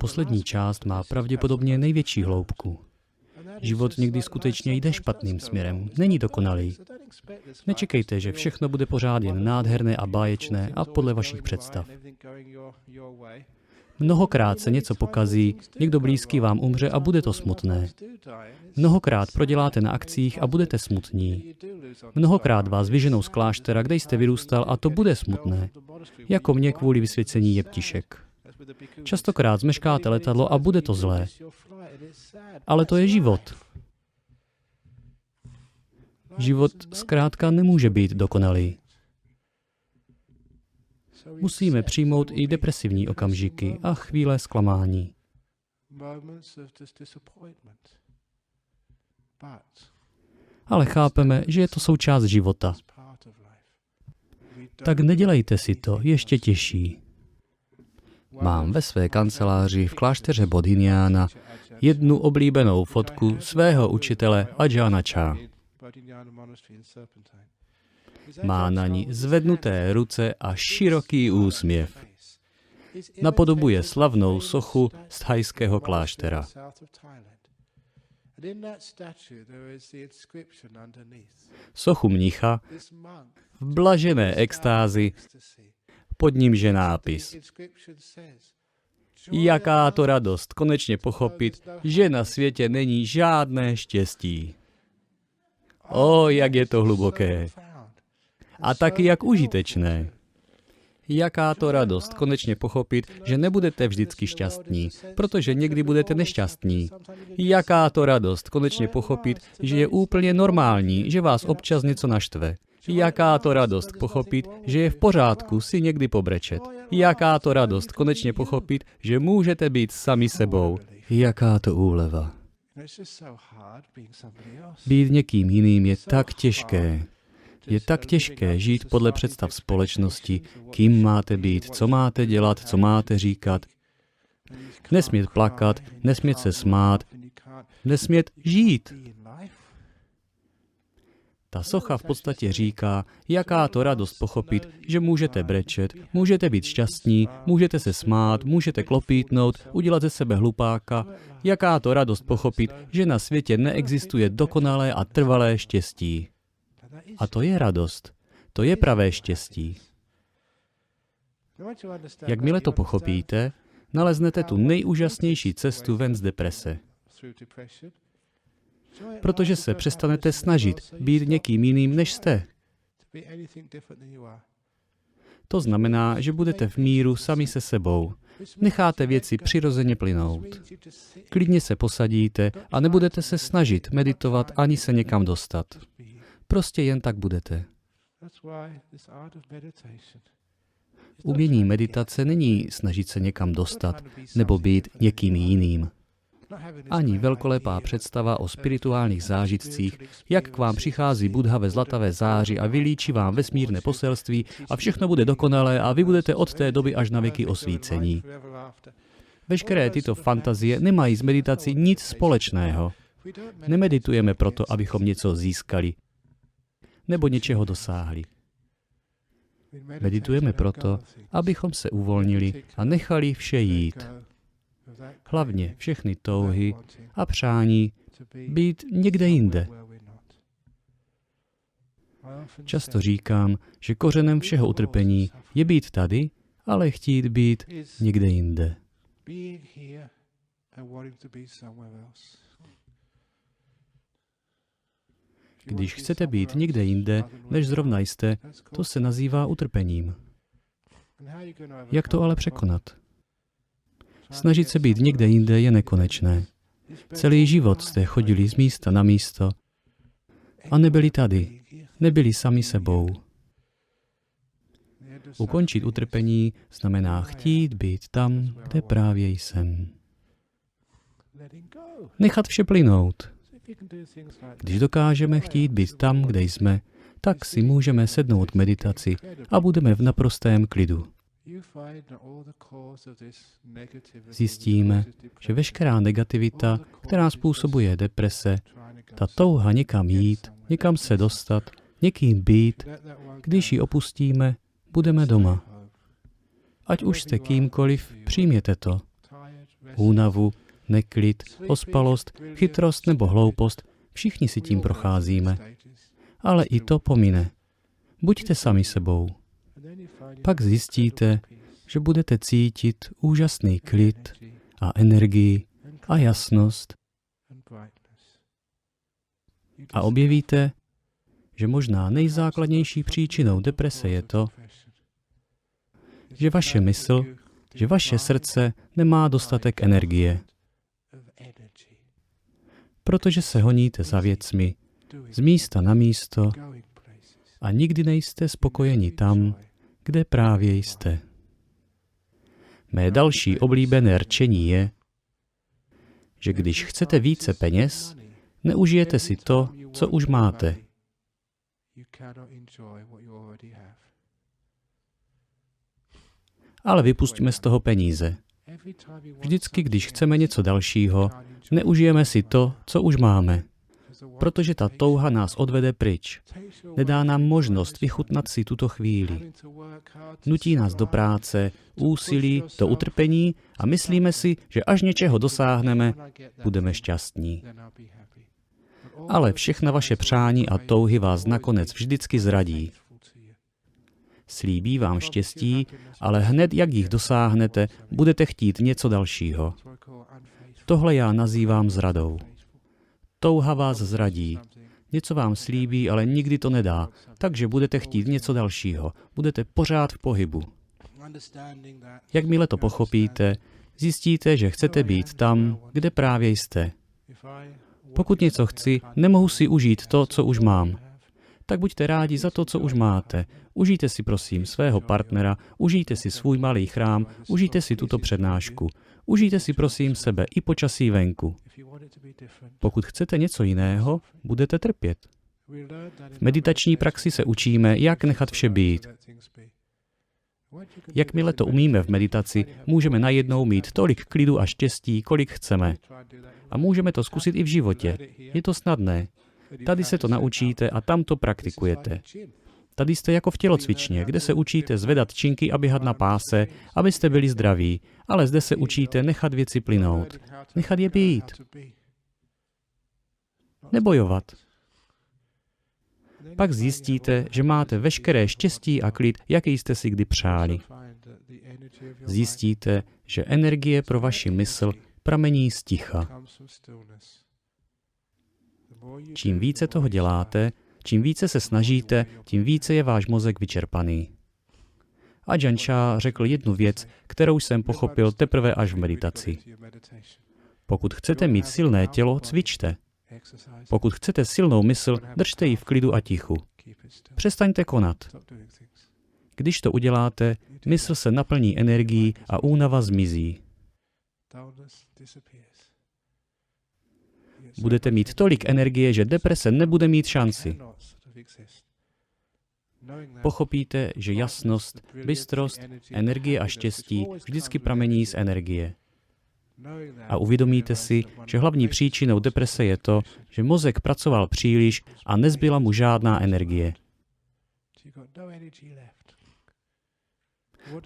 Poslední část má pravděpodobně největší hloubku. Život někdy skutečně jde špatným směrem, není dokonalý. Nečekejte, že všechno bude pořád jen nádherné a báječné a podle vašich představ. Mnohokrát se něco pokazí, někdo blízký vám umře a bude to smutné. Mnohokrát proděláte na akcích a budete smutní. Mnohokrát vás vyženou z kláštera, kde jste vyrůstal a to bude smutné. Jako mě kvůli vysvěcení jeptišek. Častokrát zmeškáte letadlo a bude to zlé. Ale to je život. Život zkrátka nemůže být dokonalý. Musíme přijmout i depresivní okamžiky a chvíle zklamání. Ale chápeme, že je to součást života. Tak nedělejte si to ještě těžší. Mám ve své kanceláři v klášteře Bodhiniana jednu oblíbenou fotku svého učitele Ajahna Cha. Má na ní zvednuté ruce a široký úsměv. Napodobuje slavnou sochu z thajského kláštera. Sochu mnicha v blažené extázi, pod nímž je nápis. Jaká to radost konečně pochopit, že na světě není žádné štěstí. O, jak je to hluboké a taky jak užitečné. Jaká to radost konečně pochopit, že nebudete vždycky šťastní, protože někdy budete nešťastní. Jaká to radost konečně pochopit, že je úplně normální, že vás občas něco naštve. Jaká to radost pochopit, že je v pořádku si někdy pobrečet. Jaká to radost konečně pochopit, že můžete být sami sebou. Jaká to úleva. Být někým jiným je tak těžké. Je tak těžké žít podle představ společnosti, kým máte být, co máte dělat, co máte říkat. Nesmět plakat, nesmět se smát, nesmět žít. Ta socha v podstatě říká, jaká to radost pochopit, že můžete brečet, můžete být šťastní, můžete se smát, můžete klopítnout, udělat ze sebe hlupáka. Jaká to radost pochopit, že na světě neexistuje dokonalé a trvalé štěstí. A to je radost. To je pravé štěstí. Jakmile to pochopíte, naleznete tu nejúžasnější cestu ven z deprese. Protože se přestanete snažit být někým jiným, než jste. To znamená, že budete v míru sami se sebou. Necháte věci přirozeně plynout. Klidně se posadíte a nebudete se snažit meditovat ani se někam dostat. Prostě jen tak budete. Umění meditace není snažit se někam dostat nebo být někým jiným. Ani velkolepá představa o spirituálních zážitcích, jak k vám přichází Buddha ve zlatavé záři a vylíčí vám vesmírné poselství a všechno bude dokonalé a vy budete od té doby až na věky osvícení. Veškeré tyto fantazie nemají s meditací nic společného. Nemeditujeme proto, abychom něco získali nebo něčeho dosáhli. Meditujeme proto, abychom se uvolnili a nechali vše jít. Hlavně všechny touhy a přání být někde jinde. Často říkám, že kořenem všeho utrpení je být tady, ale chtít být někde jinde. Když chcete být někde jinde, než zrovna jste, to se nazývá utrpením. Jak to ale překonat? Snažit se být někde jinde je nekonečné. Celý život jste chodili z místa na místo a nebyli tady, nebyli sami sebou. Ukončit utrpení znamená chtít být tam, kde právě jsem. Nechat vše plynout. Když dokážeme chtít být tam, kde jsme, tak si můžeme sednout k meditaci a budeme v naprostém klidu. Zjistíme, že veškerá negativita, která způsobuje deprese, ta touha někam jít, někam se dostat, někým být, když ji opustíme, budeme doma. Ať už jste kýmkoliv, přijměte to. únavu, neklid, ospalost, chytrost nebo hloupost, všichni si tím procházíme. Ale i to pomine. Buďte sami sebou. Pak zjistíte, že budete cítit úžasný klid a energii a jasnost. A objevíte, že možná nejzákladnější příčinou deprese je to, že vaše mysl, že vaše srdce nemá dostatek energie, protože se honíte za věcmi z místa na místo a nikdy nejste spokojeni tam, kde právě jste. Mé další oblíbené rčení je, že když chcete více peněz, neužijete si to, co už máte. Ale vypustíme z toho peníze. Vždycky, když chceme něco dalšího, neužijeme si to, co už máme. Protože ta touha nás odvede pryč. Nedá nám možnost vychutnat si tuto chvíli. Nutí nás do práce, úsilí, do utrpení a myslíme si, že až něčeho dosáhneme, budeme šťastní. Ale všechna vaše přání a touhy vás nakonec vždycky zradí. Slíbí vám štěstí, ale hned jak jich dosáhnete, budete chtít něco dalšího. Tohle já nazývám zradou. Touha vás zradí. Něco vám slíbí, ale nikdy to nedá, takže budete chtít něco dalšího. Budete pořád v pohybu. Jakmile to pochopíte, zjistíte, že chcete být tam, kde právě jste. Pokud něco chci, nemohu si užít to, co už mám. Tak buďte rádi za to, co už máte. Užijte si prosím svého partnera, užijte si svůj malý chrám, užijte si tuto přednášku. Užijte si prosím sebe i počasí venku. Pokud chcete něco jiného, budete trpět. V meditační praxi se učíme, jak nechat vše být. Jakmile to umíme v meditaci, můžeme najednou mít tolik klidu a štěstí, kolik chceme. A můžeme to zkusit i v životě. Je to snadné. Tady se to naučíte a tam to praktikujete. Tady jste jako v tělocvičně, kde se učíte zvedat činky a běhat na páse, abyste byli zdraví, ale zde se učíte nechat věci plynout, nechat je být. Nebojovat. Pak zjistíte, že máte veškeré štěstí a klid, jaký jste si kdy přáli. Zjistíte, že energie pro vaši mysl pramení z ticha. Čím více toho děláte, čím více se snažíte, tím více je váš mozek vyčerpaný. A Janša řekl jednu věc, kterou jsem pochopil teprve až v meditaci. Pokud chcete mít silné tělo, cvičte. Pokud chcete silnou mysl, držte ji v klidu a tichu. Přestaňte konat. Když to uděláte, mysl se naplní energií a únava zmizí. Budete mít tolik energie, že deprese nebude mít šanci. Pochopíte, že jasnost, bystrost, energie a štěstí vždycky pramení z energie. A uvědomíte si, že hlavní příčinou deprese je to, že mozek pracoval příliš a nezbyla mu žádná energie.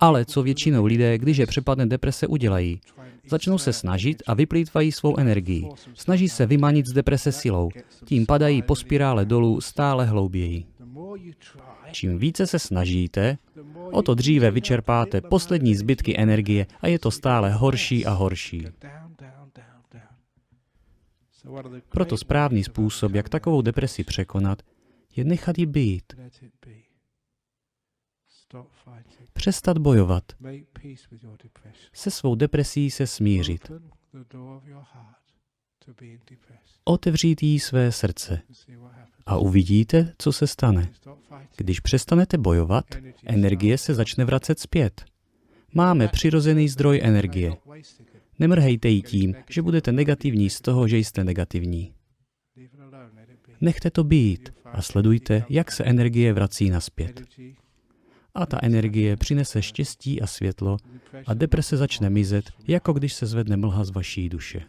Ale co většinou lidé, když je přepadne deprese, udělají? Začnou se snažit a vyplýtvají svou energii. Snaží se vymanit z deprese silou. Tím padají po spirále dolů stále hlouběji. Čím více se snažíte, o to dříve vyčerpáte poslední zbytky energie a je to stále horší a horší. Proto správný způsob, jak takovou depresi překonat, je nechat ji být. Přestat bojovat. Se svou depresí se smířit. Otevřít jí své srdce. A uvidíte, co se stane. Když přestanete bojovat, energie se začne vracet zpět. Máme přirozený zdroj energie. Nemrhejte ji tím, že budete negativní z toho, že jste negativní. Nechte to být a sledujte, jak se energie vrací naspět a ta energie přinese štěstí a světlo a deprese začne mizet, jako když se zvedne mlha z vaší duše.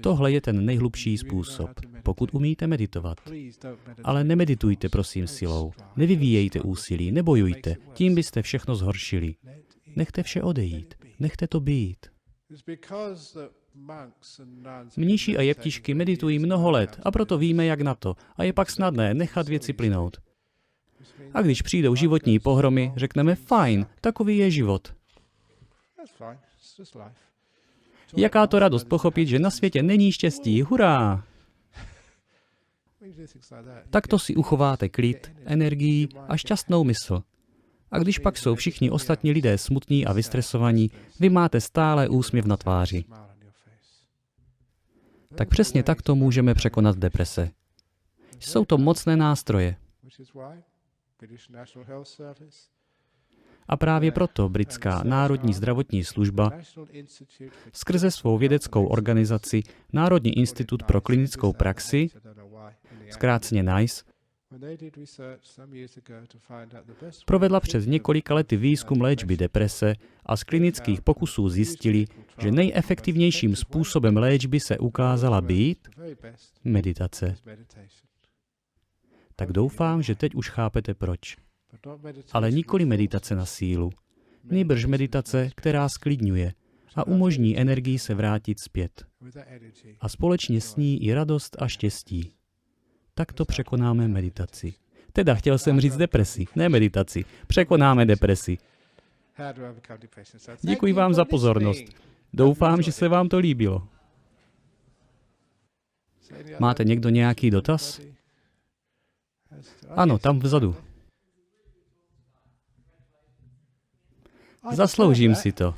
Tohle je ten nejhlubší způsob, pokud umíte meditovat. Ale nemeditujte prosím silou, nevyvíjejte úsilí, nebojujte, tím byste všechno zhoršili. Nechte vše odejít, nechte to být. Mniši a jeptišky meditují mnoho let a proto víme, jak na to. A je pak snadné nechat věci plynout. A když přijdou životní pohromy, řekneme fajn, takový je život. Jaká to radost pochopit, že na světě není štěstí, hurá! Takto si uchováte klid, energii a šťastnou mysl. A když pak jsou všichni ostatní lidé smutní a vystresovaní, vy máte stále úsměv na tváři. Tak přesně takto můžeme překonat deprese. Jsou to mocné nástroje. A právě proto britská Národní zdravotní služba skrze svou vědeckou organizaci Národní institut pro klinickou praxi, zkráceně NICE, provedla přes několika lety výzkum léčby deprese a z klinických pokusů zjistili, že nejefektivnějším způsobem léčby se ukázala být meditace. Tak doufám, že teď už chápete proč. Ale nikoli meditace na sílu. Nejbrž meditace, která sklidňuje a umožní energii se vrátit zpět. A společně s ní i radost a štěstí. Takto překonáme meditaci. Teda chtěl jsem říct depresi, ne meditaci. Překonáme depresi. Děkuji vám za pozornost. Doufám, že se vám to líbilo. Máte někdo nějaký dotaz? Ano, tam vzadu. Zasloužím si to.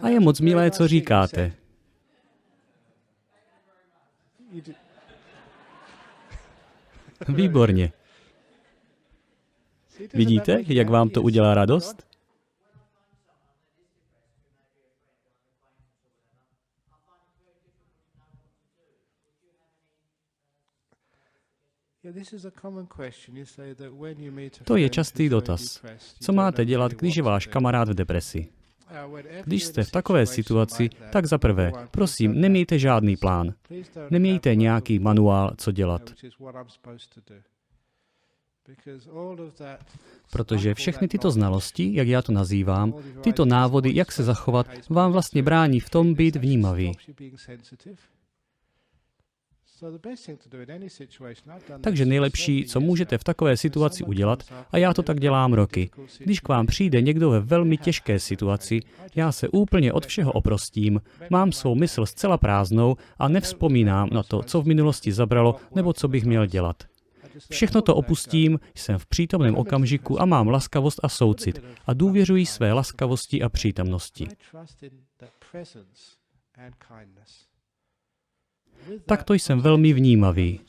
A je moc milé, co říkáte. Výborně. Vidíte, jak vám to udělá radost? To je častý dotaz. Co máte dělat, když je váš kamarád v depresi? Když jste v takové situaci, tak za prvé, prosím, nemějte žádný plán. Nemějte nějaký manuál, co dělat. Protože všechny tyto znalosti, jak já to nazývám, tyto návody, jak se zachovat, vám vlastně brání v tom být vnímavý. Takže nejlepší, co můžete v takové situaci udělat, a já to tak dělám roky, když k vám přijde někdo ve velmi těžké situaci, já se úplně od všeho oprostím, mám svou mysl zcela prázdnou a nevzpomínám na to, co v minulosti zabralo nebo co bych měl dělat. Všechno to opustím, jsem v přítomném okamžiku a mám laskavost a soucit a důvěřuji své laskavosti a přítomnosti. Takto jsem velmi vnímavý.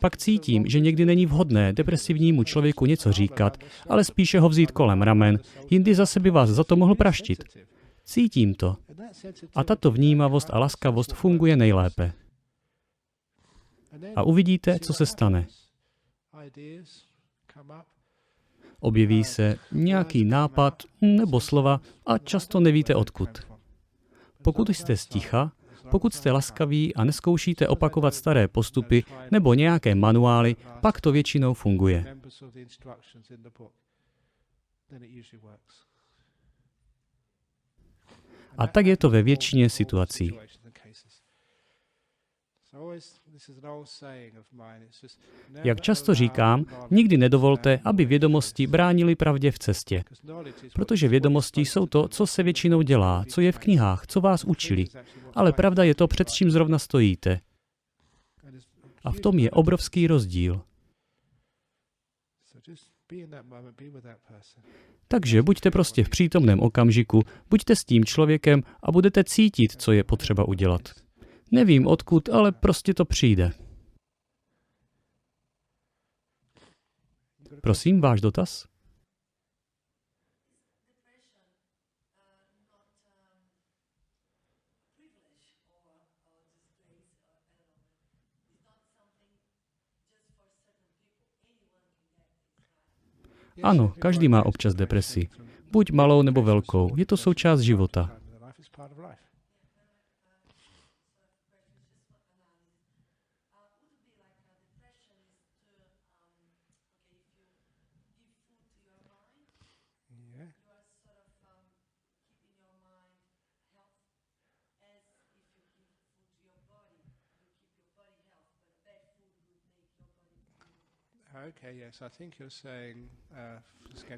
Pak cítím, že někdy není vhodné depresivnímu člověku něco říkat, ale spíše ho vzít kolem ramen, jindy zase by vás za to mohl praštit. Cítím to. A tato vnímavost a laskavost funguje nejlépe. A uvidíte, co se stane. Objeví se nějaký nápad nebo slova a často nevíte odkud. Pokud jste sticha, pokud jste laskaví a neskoušíte opakovat staré postupy nebo nějaké manuály, pak to většinou funguje. A tak je to ve většině situací. Jak často říkám, nikdy nedovolte, aby vědomosti bránili pravdě v cestě. Protože vědomosti jsou to, co se většinou dělá, co je v knihách, co vás učili. Ale pravda je to, před čím zrovna stojíte. A v tom je obrovský rozdíl. Takže buďte prostě v přítomném okamžiku, buďte s tím člověkem a budete cítit, co je potřeba udělat. Nevím odkud, ale prostě to přijde. Prosím, váš dotaz? Ano, každý má občas depresi. Buď malou nebo velkou, je to součást života.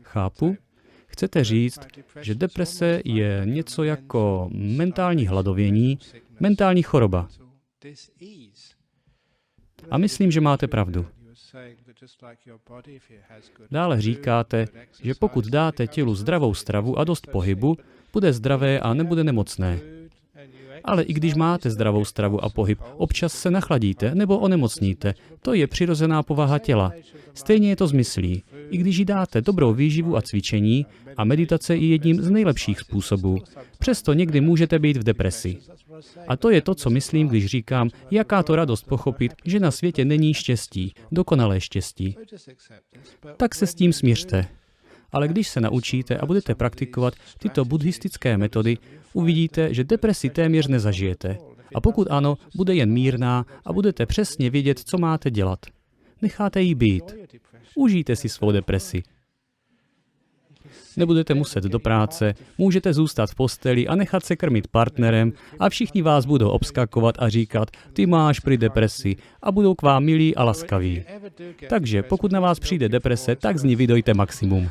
Chápu. Chcete říct, že deprese je něco jako mentální hladovění, mentální choroba. A myslím, že máte pravdu. Dále říkáte, že pokud dáte tělu zdravou stravu a dost pohybu, bude zdravé a nebude nemocné. Ale i když máte zdravou stravu a pohyb, občas se nachladíte nebo onemocníte. To je přirozená povaha těla. Stejně je to z myslí. I když jí dáte dobrou výživu a cvičení, a meditace je jedním z nejlepších způsobů, přesto někdy můžete být v depresi. A to je to, co myslím, když říkám, jaká to radost pochopit, že na světě není štěstí, dokonalé štěstí. Tak se s tím smířte. Ale když se naučíte a budete praktikovat tyto buddhistické metody, uvidíte, že depresi téměř nezažijete. A pokud ano, bude jen mírná a budete přesně vědět, co máte dělat. Necháte jí být. Užijte si svou depresi. Nebudete muset do práce, můžete zůstat v posteli a nechat se krmit partnerem a všichni vás budou obskakovat a říkat, ty máš při depresi a budou k vám milí a laskaví. Takže pokud na vás přijde deprese, tak z ní vydojte maximum.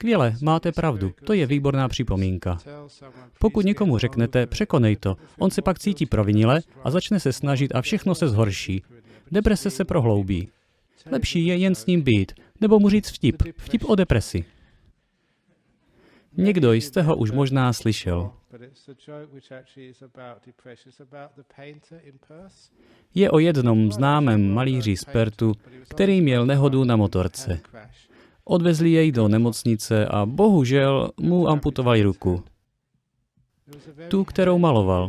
Skvěle, máte pravdu. To je výborná připomínka. Pokud někomu řeknete, překonej to, on se pak cítí provinile a začne se snažit a všechno se zhorší. Deprese se prohloubí. Lepší je jen s ním být, nebo mu říct vtip. Vtip o depresi. Někdo jste ho už možná slyšel. Je o jednom známém malíři z Pertu, který měl nehodu na motorce. Odvezli jej do nemocnice a bohužel mu amputovali ruku. Tu, kterou maloval.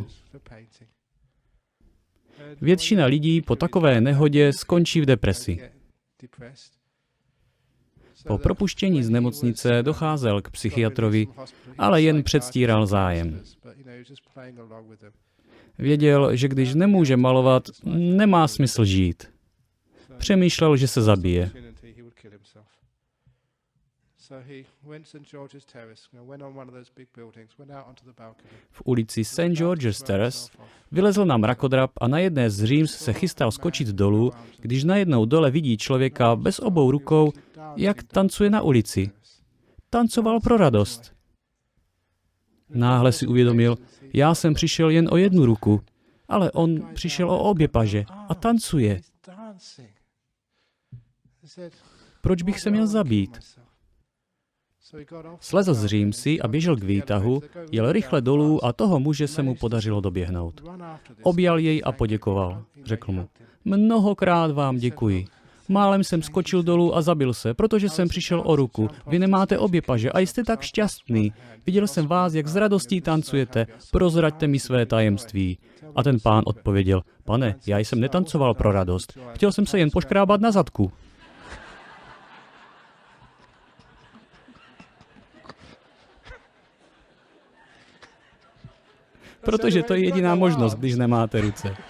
Většina lidí po takové nehodě skončí v depresi. Po propuštění z nemocnice docházel k psychiatrovi, ale jen předstíral zájem. Věděl, že když nemůže malovat, nemá smysl žít. Přemýšlel, že se zabije. V ulici St. George's Terrace vylezl na mrakodrap a na jedné z říms se chystal skočit dolů, když najednou dole vidí člověka bez obou rukou, jak tancuje na ulici. Tancoval pro radost. Náhle si uvědomil, já jsem přišel jen o jednu ruku, ale on přišel o obě paže a tancuje. Proč bych se měl zabít? Slezl z římsy a běžel k výtahu, jel rychle dolů a toho muže se mu podařilo doběhnout. Objal jej a poděkoval. Řekl mu, mnohokrát vám děkuji. Málem jsem skočil dolů a zabil se, protože jsem přišel o ruku. Vy nemáte obě paže a jste tak šťastný. Viděl jsem vás, jak s radostí tancujete. Prozraďte mi své tajemství. A ten pán odpověděl, pane, já jsem netancoval pro radost. Chtěl jsem se jen poškrábat na zadku. Protože to je jediná možnost, když nemáte ruce.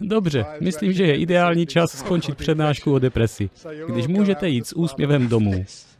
Dobře, myslím, že je ideální čas skončit přednášku o depresi, když můžete jít s úsměvem domů.